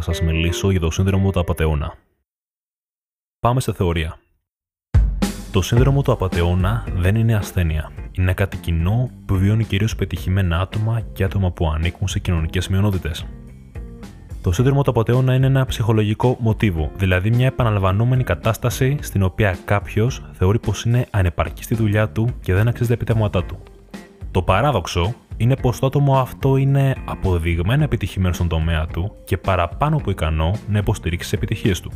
σας μιλήσω για το σύνδρομο του απατεώνα. Πάμε σε θεωρία. Το σύνδρομο του απατεώνα δεν είναι ασθένεια. Είναι κάτι κοινό που βιώνει κυρίως πετυχημένα άτομα και άτομα που ανήκουν σε κοινωνικές μειονότητες. Το σύνδρομο του απατεώνα είναι ένα ψυχολογικό μοτίβο, δηλαδή μια επαναλαμβανόμενη κατάσταση στην οποία κάποιος θεωρεί πως είναι ανεπαρκής στη δουλειά του και δεν αξίζει τα επιτεύγματά του. Το παράδοξο είναι πως το άτομο αυτό είναι αποδειγμένα επιτυχημένος στον τομέα του και παραπάνω από ικανό να υποστηρίξει τις επιτυχίες του.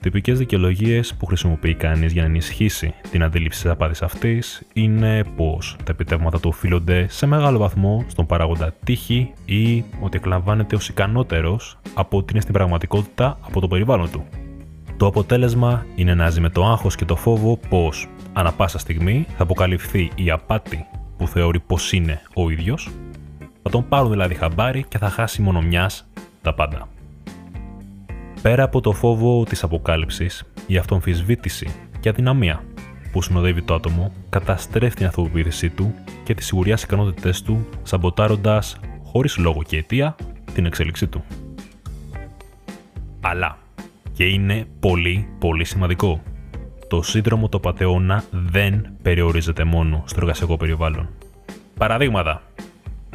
Τυπικές δικαιολογίες που χρησιμοποιεί κανείς για να ενισχύσει την αντίληψη της απάτης αυτής είναι πως τα επιτεύγματα του οφείλονται σε μεγάλο βαθμό στον παράγοντα τύχη ή ότι εκλαμβάνεται ως ικανότερος από ότι είναι στην πραγματικότητα από το περιβάλλον του. Το αποτέλεσμα είναι να ζει με το άγχος και το φόβο πως ανα πάσα στιγμή θα αποκαλυφθεί η απάτη που θεωρεί πως είναι ο ίδιος, θα τον πάρουν δηλαδή χαμπάρι και θα χάσει μόνο μιας τα πάντα. Πέρα από το φόβο της αποκάλυψης, η αυτομφισβήτηση και αδυναμία που συνοδεύει το άτομο καταστρέφει την αυτοποίθησή του και τη σιγουριάς στι ικανότητές του, σαμποτάροντας χωρίς λόγο και αιτία την εξέλιξή του. Αλλά, και είναι πολύ πολύ σημαντικό, το σύνδρομο του πατεώνα δεν περιορίζεται μόνο στο εργασιακό περιβάλλον. Παραδείγματα.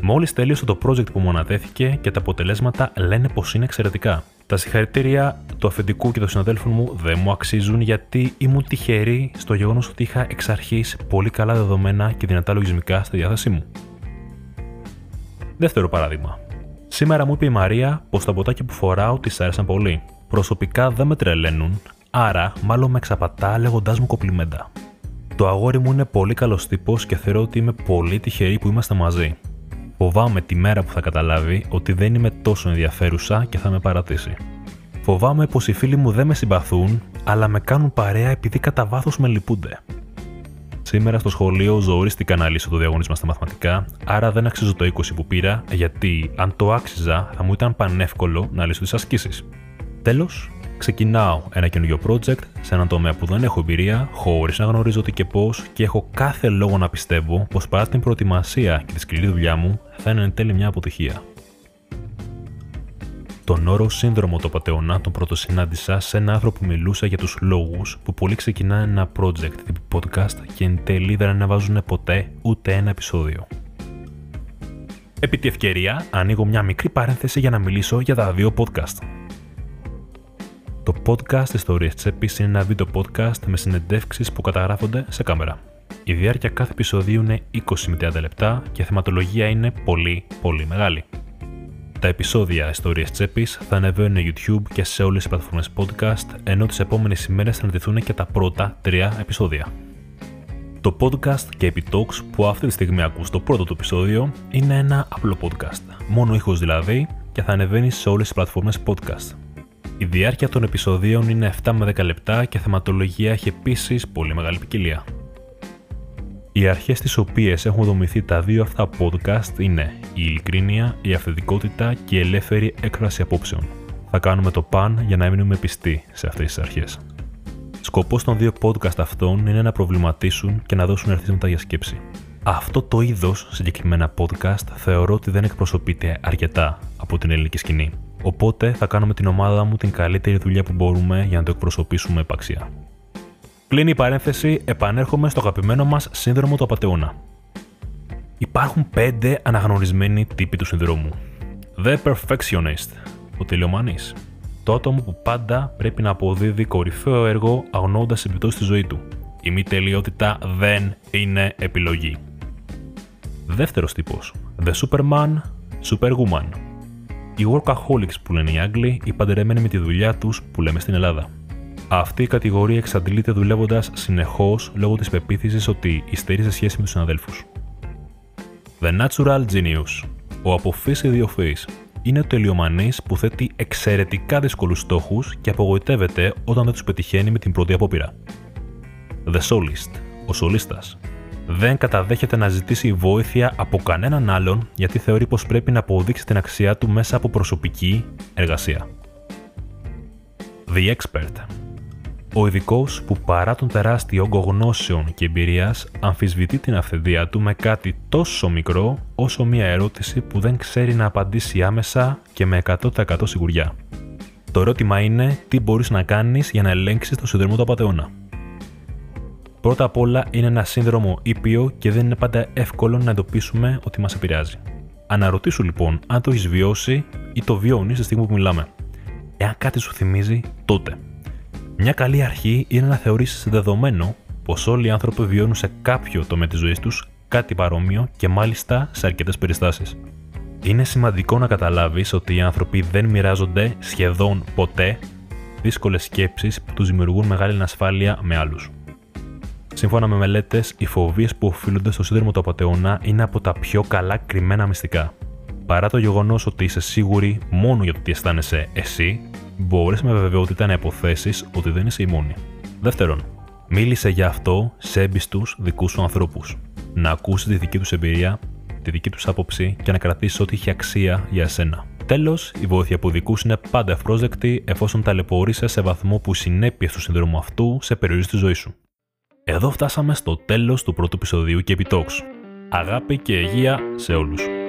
Μόλις τέλειωσε το project που μου ανατέθηκε και τα αποτελέσματα λένε πως είναι εξαιρετικά. Τα συγχαρητήρια του αφεντικού και των συναδέλφων μου δεν μου αξίζουν γιατί ήμουν τυχερή στο γεγονός ότι είχα εξ αρχής πολύ καλά δεδομένα και δυνατά λογισμικά στη διάθεσή μου. Δεύτερο παράδειγμα. Σήμερα μου είπε η Μαρία πως τα ποτάκια που φοράω τη άρεσαν πολύ. Προσωπικά δεν με τρελαίνουν, άρα μάλλον με εξαπατά λέγοντάς μου κοπλιμέντα. Το αγόρι μου είναι πολύ καλός τύπος και θεωρώ ότι είμαι πολύ τυχερή που είμαστε μαζί. Φοβάμαι τη μέρα που θα καταλάβει ότι δεν είμαι τόσο ενδιαφέρουσα και θα με παρατήσει. Φοβάμαι πως οι φίλοι μου δεν με συμπαθούν, αλλά με κάνουν παρέα επειδή κατά βάθος με λυπούνται. Σήμερα στο σχολείο ζορίστηκα να λύσω το διαγωνίσμα στα μαθηματικά, άρα δεν αξίζω το 20 που πήρα, γιατί αν το άξιζα θα μου ήταν πανεύκολο να λύσω τις ασκήσεις. Τέλος, ξεκινάω ένα καινούριο project σε έναν τομέα που δεν έχω εμπειρία, χωρίς να γνωρίζω τι και πώς και έχω κάθε λόγο να πιστεύω πως παρά την προετοιμασία και τη σκληρή δουλειά μου θα είναι εν τέλει μια αποτυχία. Τον όρο σύνδρομο το πατεώνα τον πρώτο συνάντησα σε ένα άνθρωπο που μιλούσε για τους λόγους που πολλοί ξεκινάνε ένα project τύπου podcast και εν τέλει δεν ανεβάζουν ποτέ ούτε ένα επεισόδιο. Επί τη ευκαιρία, ανοίγω μια μικρή παρένθεση για να μιλήσω για τα δύο podcast. Το podcast Ιστορίες Τσέπης είναι ένα βίντεο podcast με συνεντεύξεις που καταγράφονται σε κάμερα. Η διάρκεια κάθε επεισοδίου είναι 20 με 30 λεπτά και η θεματολογία είναι πολύ πολύ μεγάλη. Τα επεισόδια Ιστορίες Τσέπης θα ανεβαίνουν YouTube και σε όλες τις πλατφόρμες podcast, ενώ τις επόμενες ημέρες θα αναδυθούν και τα πρώτα τρία επεισόδια. Το podcast και Talks που αυτή τη στιγμή ακούς το πρώτο του επεισόδιο είναι ένα απλό podcast, μόνο ήχος δηλαδή και θα ανεβαίνει σε όλες τις πλατφόρμες podcast. Η διάρκεια των επεισοδίων είναι 7 με 10 λεπτά και θεματολογία έχει επίσης πολύ μεγάλη ποικιλία. Οι αρχές τις οποίες έχουν δομηθεί τα δύο αυτά podcast είναι η ειλικρίνεια, η αυθεντικότητα και η ελεύθερη έκφραση απόψεων. Θα κάνουμε το παν για να μείνουμε πιστοί σε αυτές τις αρχές. Σκοπός των δύο podcast αυτών είναι να προβληματίσουν και να δώσουν ερθίσματα για σκέψη. Αυτό το είδος συγκεκριμένα podcast θεωρώ ότι δεν εκπροσωπείται αρκετά από την ελληνική σκηνή. Οπότε θα κάνουμε την ομάδα μου την καλύτερη δουλειά που μπορούμε για να το εκπροσωπήσουμε επαξία. Κλείνει η παρένθεση, επανέρχομαι στο αγαπημένο μας σύνδρομο του απαταιώνα. Υπάρχουν πέντε αναγνωρισμένοι τύποι του συνδρόμου. The Perfectionist, ο τελειομανής. Το άτομο που πάντα πρέπει να αποδίδει κορυφαίο έργο αγνώντας επιπτώσεις στη ζωή του. Η μη τελειότητα δεν είναι επιλογή. Δεύτερος τύπος. The Superman, Superwoman οι workaholics που λένε οι Άγγλοι, οι παντρεμένοι με τη δουλειά τους που λέμε στην Ελλάδα. Αυτή η κατηγορία εξαντλείται δουλεύοντας συνεχώς λόγω της πεποίθησης ότι υστερεί σε σχέση με τους συναδέλφους. The Natural Genius, ο αποφύσης ιδιοφυής, είναι ο τελειομανής που θέτει εξαιρετικά δύσκολους στόχους και απογοητεύεται όταν δεν τους πετυχαίνει με την πρώτη απόπειρα. The Solist, ο σολίστας, δεν καταδέχεται να ζητήσει βοήθεια από κανέναν άλλον γιατί θεωρεί πως πρέπει να αποδείξει την αξία του μέσα από προσωπική εργασία. The Expert Ο ειδικός που παρά τον τεράστιο όγκο γνώσεων και εμπειρίας αμφισβητεί την αυθεντία του με κάτι τόσο μικρό όσο μια ερώτηση που δεν ξέρει να απαντήσει άμεσα και με 100% σιγουριά. Το ερώτημα είναι τι μπορείς να κάνεις για να ελέγξεις το σύνδρομο του απαταιώνα. Πρώτα απ' όλα είναι ένα σύνδρομο ήπιο και δεν είναι πάντα εύκολο να εντοπίσουμε ότι μας επηρεάζει. Αναρωτήσου λοιπόν αν το έχεις βιώσει ή το βιώνεις στη στιγμή που μιλάμε. Εάν κάτι σου θυμίζει, τότε. Μια καλή αρχή είναι να θεωρήσει δεδομένο πως όλοι οι άνθρωποι βιώνουν σε κάποιο τομέα της ζωής τους κάτι παρόμοιο και μάλιστα σε αρκετές περιστάσεις. Είναι σημαντικό να καταλάβεις ότι οι άνθρωποι δεν μοιράζονται σχεδόν ποτέ δύσκολες σκέψεις που τους δημιουργούν μεγάλη ανασφάλεια με άλλους. Σύμφωνα με μελέτες, οι φοβίες που οφείλονται στο σύνδρομο του απαταιώνα είναι από τα πιο καλά κρυμμένα μυστικά. Παρά το γεγονός ότι είσαι σίγουρη μόνο για το τι αισθάνεσαι εσύ, μπορείς με βεβαιότητα να υποθέσεις ότι δεν είσαι η μόνη. Δεύτερον, μίλησε για αυτό σε έμπιστου δικούς σου ανθρώπους. Να ακούσεις τη δική τους εμπειρία, τη δική τους άποψη και να κρατήσεις ό,τι έχει αξία για εσένα. Τέλος, η βοήθεια από ειδικού είναι πάντα ευπρόσδεκτη εφόσον ταλαιπωρείσαι σε βαθμό που οι συνέπειες του συνδρόμου αυτού σε περιορίζει τη ζωή σου. Εδώ φτάσαμε στο τέλος του πρώτου επεισοδίου και επιτόξ. Αγάπη και υγεία σε όλους.